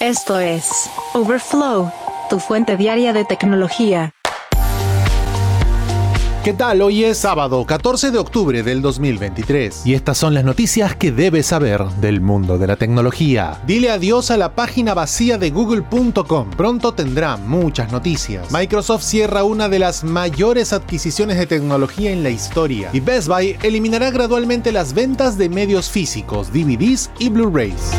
Esto es Overflow, tu fuente diaria de tecnología. ¿Qué tal? Hoy es sábado 14 de octubre del 2023 y estas son las noticias que debes saber del mundo de la tecnología. Dile adiós a la página vacía de google.com, pronto tendrá muchas noticias. Microsoft cierra una de las mayores adquisiciones de tecnología en la historia y Best Buy eliminará gradualmente las ventas de medios físicos, DVDs y Blu-rays.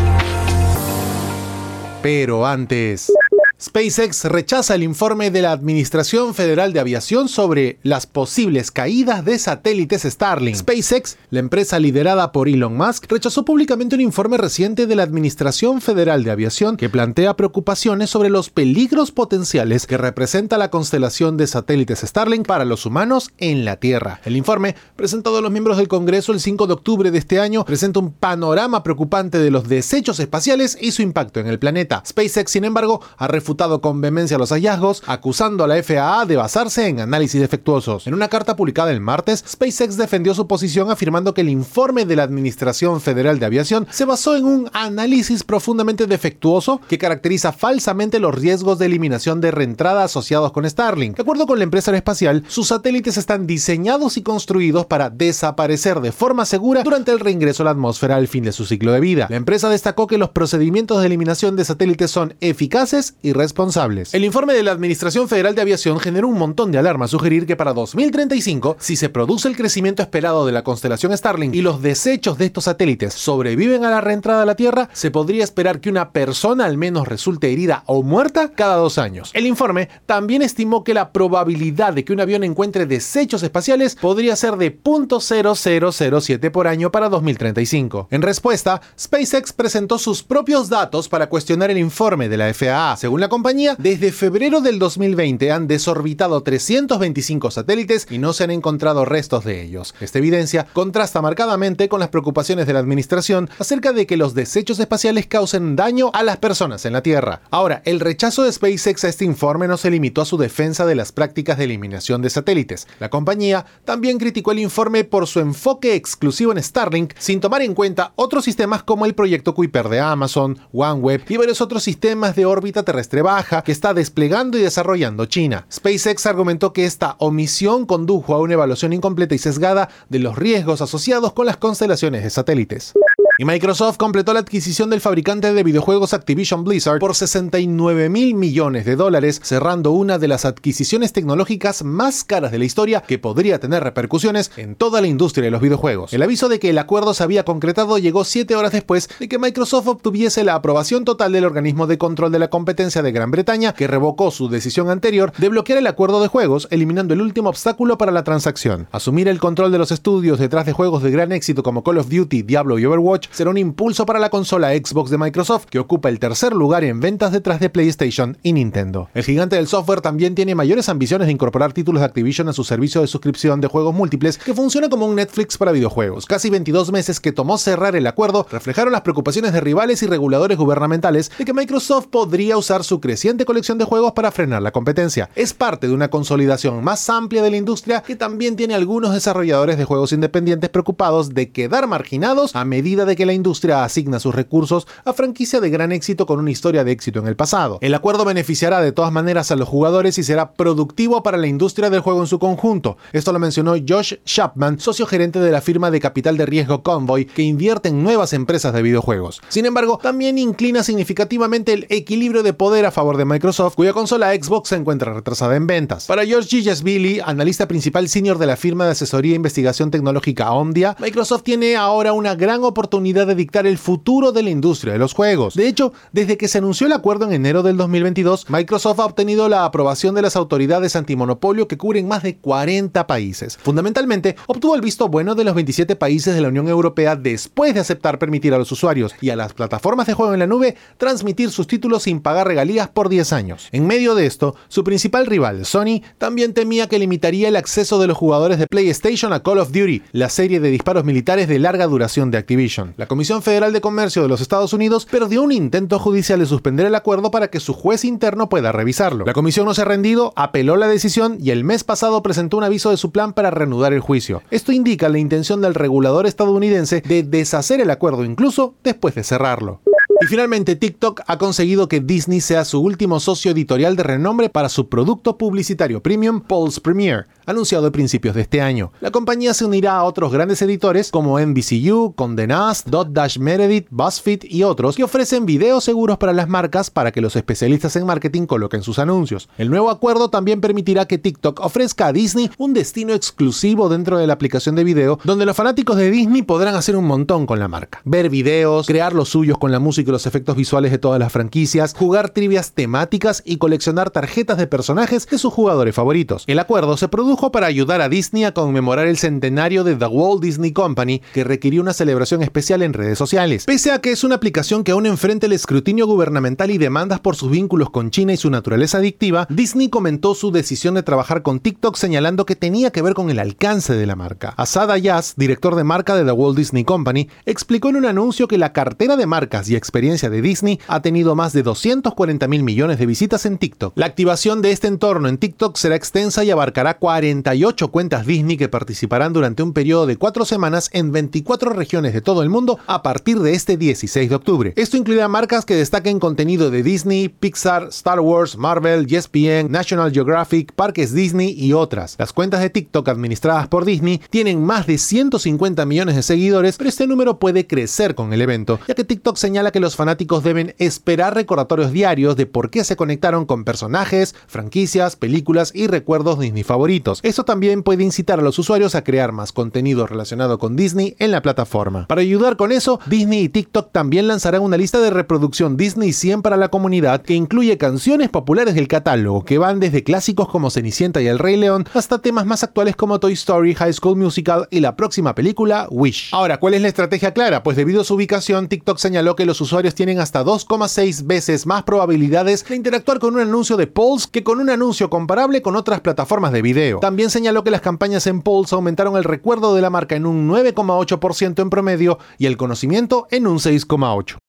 Pero antes... SpaceX rechaza el informe de la Administración Federal de Aviación sobre las posibles caídas de satélites Starlink. SpaceX, la empresa liderada por Elon Musk, rechazó públicamente un informe reciente de la Administración Federal de Aviación que plantea preocupaciones sobre los peligros potenciales que representa la constelación de satélites Starlink para los humanos en la Tierra. El informe, presentado a los miembros del Congreso el 5 de octubre de este año, presenta un panorama preocupante de los desechos espaciales y su impacto en el planeta. SpaceX, sin embargo, ha refutado con vehemencia los hallazgos, acusando a la FAA de basarse en análisis defectuosos. En una carta publicada el martes, SpaceX defendió su posición afirmando que el informe de la Administración Federal de Aviación se basó en un análisis profundamente defectuoso que caracteriza falsamente los riesgos de eliminación de reentrada asociados con Starlink. De acuerdo con la empresa espacial, sus satélites están diseñados y construidos para desaparecer de forma segura durante el reingreso a la atmósfera al fin de su ciclo de vida. La empresa destacó que los procedimientos de eliminación de satélites son eficaces y responsables. El informe de la Administración Federal de Aviación generó un montón de alarma sugerir que para 2035, si se produce el crecimiento esperado de la constelación Starlink y los desechos de estos satélites sobreviven a la reentrada a la Tierra, se podría esperar que una persona al menos resulte herida o muerta cada dos años. El informe también estimó que la probabilidad de que un avión encuentre desechos espaciales podría ser de 0.0007 por año para 2035. En respuesta, SpaceX presentó sus propios datos para cuestionar el informe de la FAA. Según la compañía, desde febrero del 2020 han desorbitado 325 satélites y no se han encontrado restos de ellos. Esta evidencia contrasta marcadamente con las preocupaciones de la administración acerca de que los desechos espaciales causen daño a las personas en la Tierra. Ahora, el rechazo de SpaceX a este informe no se limitó a su defensa de las prácticas de eliminación de satélites. La compañía también criticó el informe por su enfoque exclusivo en Starlink, sin tomar en cuenta otros sistemas como el proyecto Kuiper de Amazon, OneWeb y varios otros sistemas de órbita terrestre baja que está desplegando y desarrollando China. SpaceX argumentó que esta omisión condujo a una evaluación incompleta y sesgada de los riesgos asociados con las constelaciones de satélites. Y Microsoft completó la adquisición del fabricante de videojuegos Activision Blizzard por 69 mil millones de dólares, cerrando una de las adquisiciones tecnológicas más caras de la historia que podría tener repercusiones en toda la industria de los videojuegos. El aviso de que el acuerdo se había concretado llegó siete horas después de que Microsoft obtuviese la aprobación total del organismo de control de la competencia de Gran Bretaña, que revocó su decisión anterior de bloquear el acuerdo de juegos, eliminando el último obstáculo para la transacción. Asumir el control de los estudios detrás de juegos de gran éxito como Call of Duty, Diablo y Overwatch será un impulso para la consola Xbox de Microsoft, que ocupa el tercer lugar en ventas detrás de PlayStation y Nintendo. El gigante del software también tiene mayores ambiciones de incorporar títulos de Activision a su servicio de suscripción de juegos múltiples, que funciona como un Netflix para videojuegos. Casi 22 meses que tomó cerrar el acuerdo reflejaron las preocupaciones de rivales y reguladores gubernamentales de que Microsoft podría usar su creciente colección de juegos para frenar la competencia. Es parte de una consolidación más amplia de la industria que también tiene algunos desarrolladores de juegos independientes preocupados de quedar marginados a medida de que la industria asigna sus recursos a franquicia de gran éxito con una historia de éxito en el pasado. El acuerdo beneficiará de todas maneras a los jugadores y será productivo para la industria del juego en su conjunto. Esto lo mencionó Josh Chapman, socio gerente de la firma de capital de riesgo Convoy, que invierte en nuevas empresas de videojuegos. Sin embargo, también inclina significativamente el equilibrio de poder a favor de Microsoft, cuya consola Xbox se encuentra retrasada en ventas. Para George Billy, analista principal senior de la firma de asesoría e investigación tecnológica Omdia, Microsoft tiene ahora una gran oportunidad de dictar el futuro de la industria de los juegos. De hecho, desde que se anunció el acuerdo en enero del 2022, Microsoft ha obtenido la aprobación de las autoridades antimonopolio que cubren más de 40 países. Fundamentalmente, obtuvo el visto bueno de los 27 países de la Unión Europea después de aceptar permitir a los usuarios y a las plataformas de juego en la nube transmitir sus títulos sin pagar regalías por 10 años. En medio de esto, su principal rival, Sony, también temía que limitaría el acceso de los jugadores de PlayStation a Call of Duty, la serie de disparos militares de larga duración de Activision. La Comisión Federal de Comercio de los Estados Unidos perdió un intento judicial de suspender el acuerdo para que su juez interno pueda revisarlo. La comisión no se ha rendido, apeló la decisión y el mes pasado presentó un aviso de su plan para reanudar el juicio. Esto indica la intención del regulador estadounidense de deshacer el acuerdo incluso después de cerrarlo. Y finalmente TikTok ha conseguido que Disney sea su último socio editorial de renombre para su producto publicitario premium Pulse Premiere, anunciado a principios de este año. La compañía se unirá a otros grandes editores como NBCU, Condé Nast, Dot Dash Meredith, BuzzFeed y otros que ofrecen videos seguros para las marcas para que los especialistas en marketing coloquen sus anuncios. El nuevo acuerdo también permitirá que TikTok ofrezca a Disney un destino exclusivo dentro de la aplicación de video donde los fanáticos de Disney podrán hacer un montón con la marca. Ver videos, crear los suyos con la música los efectos visuales de todas las franquicias, jugar trivias temáticas y coleccionar tarjetas de personajes de sus jugadores favoritos. El acuerdo se produjo para ayudar a Disney a conmemorar el centenario de The Walt Disney Company, que requirió una celebración especial en redes sociales. Pese a que es una aplicación que aún enfrenta el escrutinio gubernamental y demandas por sus vínculos con China y su naturaleza adictiva, Disney comentó su decisión de trabajar con TikTok señalando que tenía que ver con el alcance de la marca. Asad Ayaz, director de marca de The Walt Disney Company, explicó en un anuncio que la cartera de marcas y experiencias de Disney ha tenido más de 240 mil millones de visitas en TikTok. La activación de este entorno en TikTok será extensa y abarcará 48 cuentas Disney que participarán durante un periodo de cuatro semanas en 24 regiones de todo el mundo a partir de este 16 de octubre. Esto incluirá marcas que destaquen contenido de Disney, Pixar, Star Wars, Marvel, ESPN, National Geographic, Parques Disney y otras. Las cuentas de TikTok administradas por Disney tienen más de 150 millones de seguidores, pero este número puede crecer con el evento, ya que TikTok señala que los fanáticos deben esperar recordatorios diarios de por qué se conectaron con personajes, franquicias, películas y recuerdos Disney favoritos. Esto también puede incitar a los usuarios a crear más contenido relacionado con Disney en la plataforma. Para ayudar con eso, Disney y TikTok también lanzarán una lista de reproducción Disney 100 para la comunidad que incluye canciones populares del catálogo que van desde clásicos como Cenicienta y El Rey León hasta temas más actuales como Toy Story, High School Musical y la próxima película Wish. Ahora, ¿cuál es la estrategia clara? Pues debido a su ubicación, TikTok señaló que los usuarios tienen hasta 2,6 veces más probabilidades de interactuar con un anuncio de Pulse que con un anuncio comparable con otras plataformas de video. También señaló que las campañas en Pulse aumentaron el recuerdo de la marca en un 9,8% en promedio y el conocimiento en un 6,8%.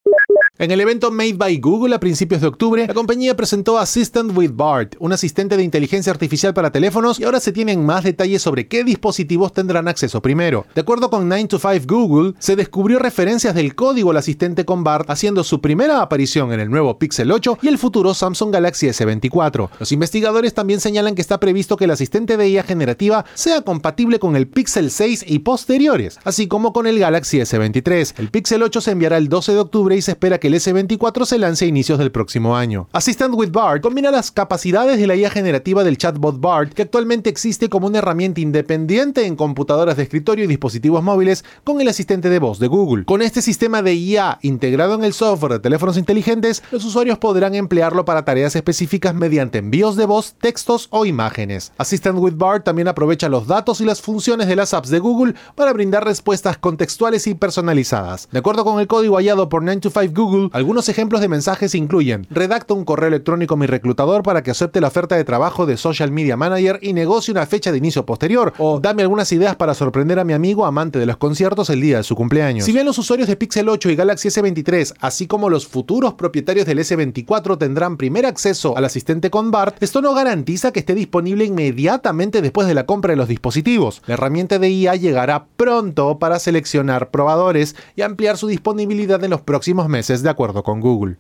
En el evento Made by Google a principios de octubre, la compañía presentó Assistant with BART, un asistente de inteligencia artificial para teléfonos, y ahora se tienen más detalles sobre qué dispositivos tendrán acceso primero. De acuerdo con 9 to 5 Google, se descubrió referencias del código al asistente con BART haciendo su primera aparición en el nuevo Pixel 8 y el futuro Samsung Galaxy S24. Los investigadores también señalan que está previsto que el asistente de IA generativa sea compatible con el Pixel 6 y posteriores, así como con el Galaxy S23. El Pixel 8 se enviará el 12 de octubre y se espera que el S24 se lance a inicios del próximo año. Assistant with Bard combina las capacidades de la IA generativa del chatbot Bard, que actualmente existe como una herramienta independiente en computadoras de escritorio y dispositivos móviles, con el asistente de voz de Google. Con este sistema de IA integrado en el software de teléfonos inteligentes, los usuarios podrán emplearlo para tareas específicas mediante envíos de voz, textos o imágenes. Assistant with Bard también aprovecha los datos y las funciones de las apps de Google para brindar respuestas contextuales y personalizadas. De acuerdo con el código hallado por 9to5 Google, algunos ejemplos de mensajes incluyen: redacta un correo electrónico a mi reclutador para que acepte la oferta de trabajo de Social Media Manager y negocie una fecha de inicio posterior, o dame algunas ideas para sorprender a mi amigo amante de los conciertos el día de su cumpleaños. Si bien los usuarios de Pixel 8 y Galaxy S23, así como los futuros propietarios del S24 tendrán primer acceso al asistente con BART, esto no garantiza que esté disponible inmediatamente después de la compra de los dispositivos. La herramienta de IA llegará pronto para seleccionar probadores y ampliar su disponibilidad en los próximos meses de acuerdo con Google.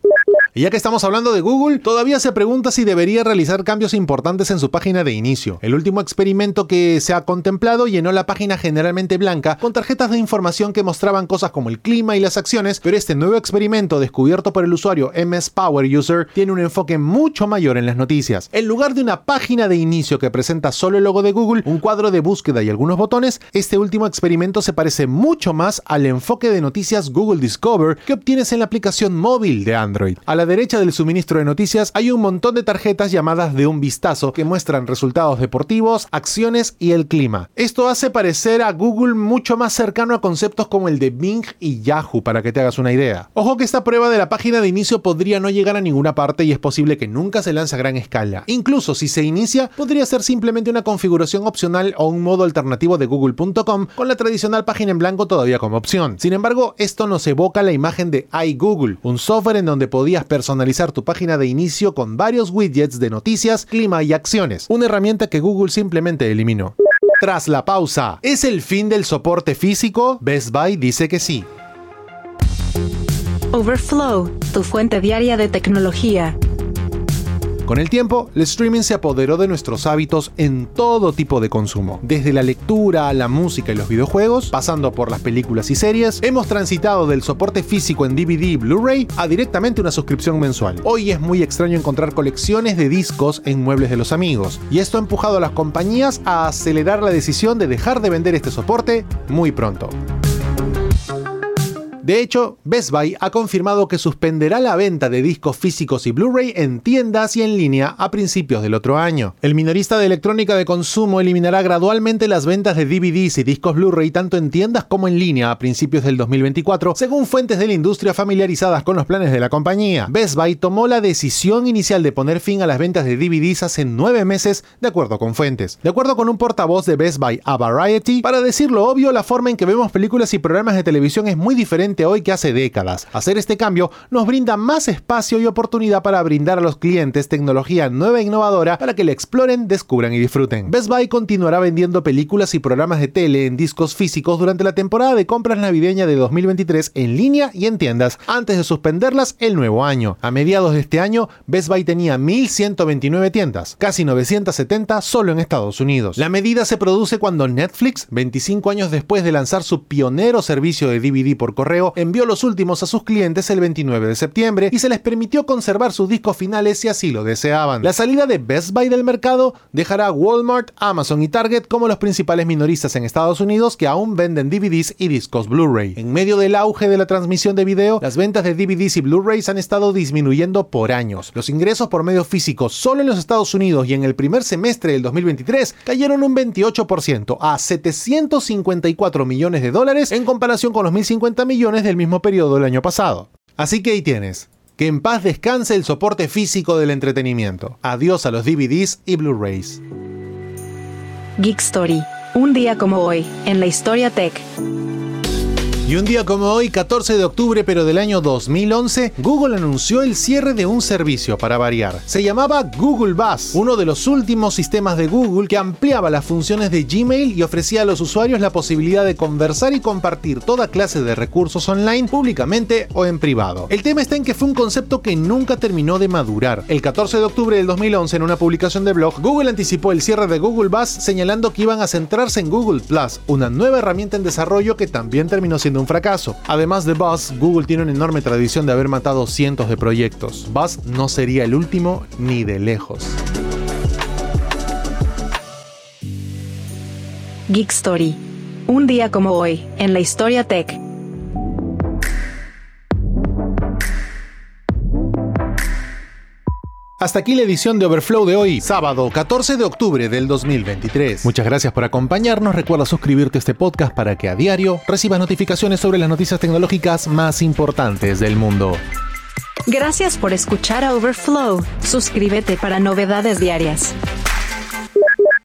Y ya que estamos hablando de Google, todavía se pregunta si debería realizar cambios importantes en su página de inicio. El último experimento que se ha contemplado llenó la página generalmente blanca con tarjetas de información que mostraban cosas como el clima y las acciones, pero este nuevo experimento descubierto por el usuario MS Power User tiene un enfoque mucho mayor en las noticias. En lugar de una página de inicio que presenta solo el logo de Google, un cuadro de búsqueda y algunos botones, este último experimento se parece mucho más al enfoque de noticias Google Discover que obtienes en la aplicación móvil de Android. Derecha del suministro de noticias hay un montón de tarjetas llamadas de un vistazo que muestran resultados deportivos, acciones y el clima. Esto hace parecer a Google mucho más cercano a conceptos como el de Bing y Yahoo para que te hagas una idea. Ojo que esta prueba de la página de inicio podría no llegar a ninguna parte y es posible que nunca se lance a gran escala. Incluso si se inicia, podría ser simplemente una configuración opcional o un modo alternativo de google.com con la tradicional página en blanco todavía como opción. Sin embargo, esto nos evoca la imagen de iGoogle, un software en donde podías personalizar tu página de inicio con varios widgets de noticias, clima y acciones, una herramienta que Google simplemente eliminó. Tras la pausa, ¿es el fin del soporte físico? Best Buy dice que sí. Overflow, tu fuente diaria de tecnología. Con el tiempo, el streaming se apoderó de nuestros hábitos en todo tipo de consumo. Desde la lectura a la música y los videojuegos, pasando por las películas y series, hemos transitado del soporte físico en DVD y Blu-ray a directamente una suscripción mensual. Hoy es muy extraño encontrar colecciones de discos en muebles de los amigos, y esto ha empujado a las compañías a acelerar la decisión de dejar de vender este soporte muy pronto. De hecho, Best Buy ha confirmado que suspenderá la venta de discos físicos y Blu-ray en tiendas y en línea a principios del otro año. El minorista de electrónica de consumo eliminará gradualmente las ventas de DVDs y discos Blu-ray tanto en tiendas como en línea a principios del 2024, según fuentes de la industria familiarizadas con los planes de la compañía. Best Buy tomó la decisión inicial de poner fin a las ventas de DVDs hace nueve meses, de acuerdo con fuentes. De acuerdo con un portavoz de Best Buy a Variety, para decir lo obvio, la forma en que vemos películas y programas de televisión es muy diferente hoy que hace décadas. Hacer este cambio nos brinda más espacio y oportunidad para brindar a los clientes tecnología nueva e innovadora para que la exploren, descubran y disfruten. Best Buy continuará vendiendo películas y programas de tele en discos físicos durante la temporada de compras navideña de 2023 en línea y en tiendas, antes de suspenderlas el nuevo año. A mediados de este año, Best Buy tenía 1.129 tiendas, casi 970 solo en Estados Unidos. La medida se produce cuando Netflix, 25 años después de lanzar su pionero servicio de DVD por correo, envió los últimos a sus clientes el 29 de septiembre y se les permitió conservar sus discos finales si así lo deseaban. La salida de Best Buy del mercado dejará a Walmart, Amazon y Target como los principales minoristas en Estados Unidos que aún venden DVDs y discos Blu-ray. En medio del auge de la transmisión de video, las ventas de DVDs y Blu-rays han estado disminuyendo por años. Los ingresos por medios físicos solo en los Estados Unidos y en el primer semestre del 2023 cayeron un 28% a 754 millones de dólares en comparación con los 1.050 millones del mismo periodo del año pasado. Así que ahí tienes. Que en paz descanse el soporte físico del entretenimiento. Adiós a los DVDs y Blu-rays. Geek Story. Un día como hoy, en la historia tech. Y un día como hoy, 14 de octubre pero del año 2011, Google anunció el cierre de un servicio para variar. Se llamaba Google Bus, uno de los últimos sistemas de Google que ampliaba las funciones de Gmail y ofrecía a los usuarios la posibilidad de conversar y compartir toda clase de recursos online públicamente o en privado. El tema está en que fue un concepto que nunca terminó de madurar. El 14 de octubre del 2011, en una publicación de blog, Google anticipó el cierre de Google Bus señalando que iban a centrarse en Google Plus, una nueva herramienta en desarrollo que también terminó siendo un fracaso. Además de Buzz, Google tiene una enorme tradición de haber matado cientos de proyectos. Buzz no sería el último ni de lejos. Geek Story. Un día como hoy, en la historia tech. Hasta aquí la edición de Overflow de hoy, sábado 14 de octubre del 2023. Muchas gracias por acompañarnos. Recuerda suscribirte a este podcast para que a diario recibas notificaciones sobre las noticias tecnológicas más importantes del mundo. Gracias por escuchar a Overflow. Suscríbete para novedades diarias.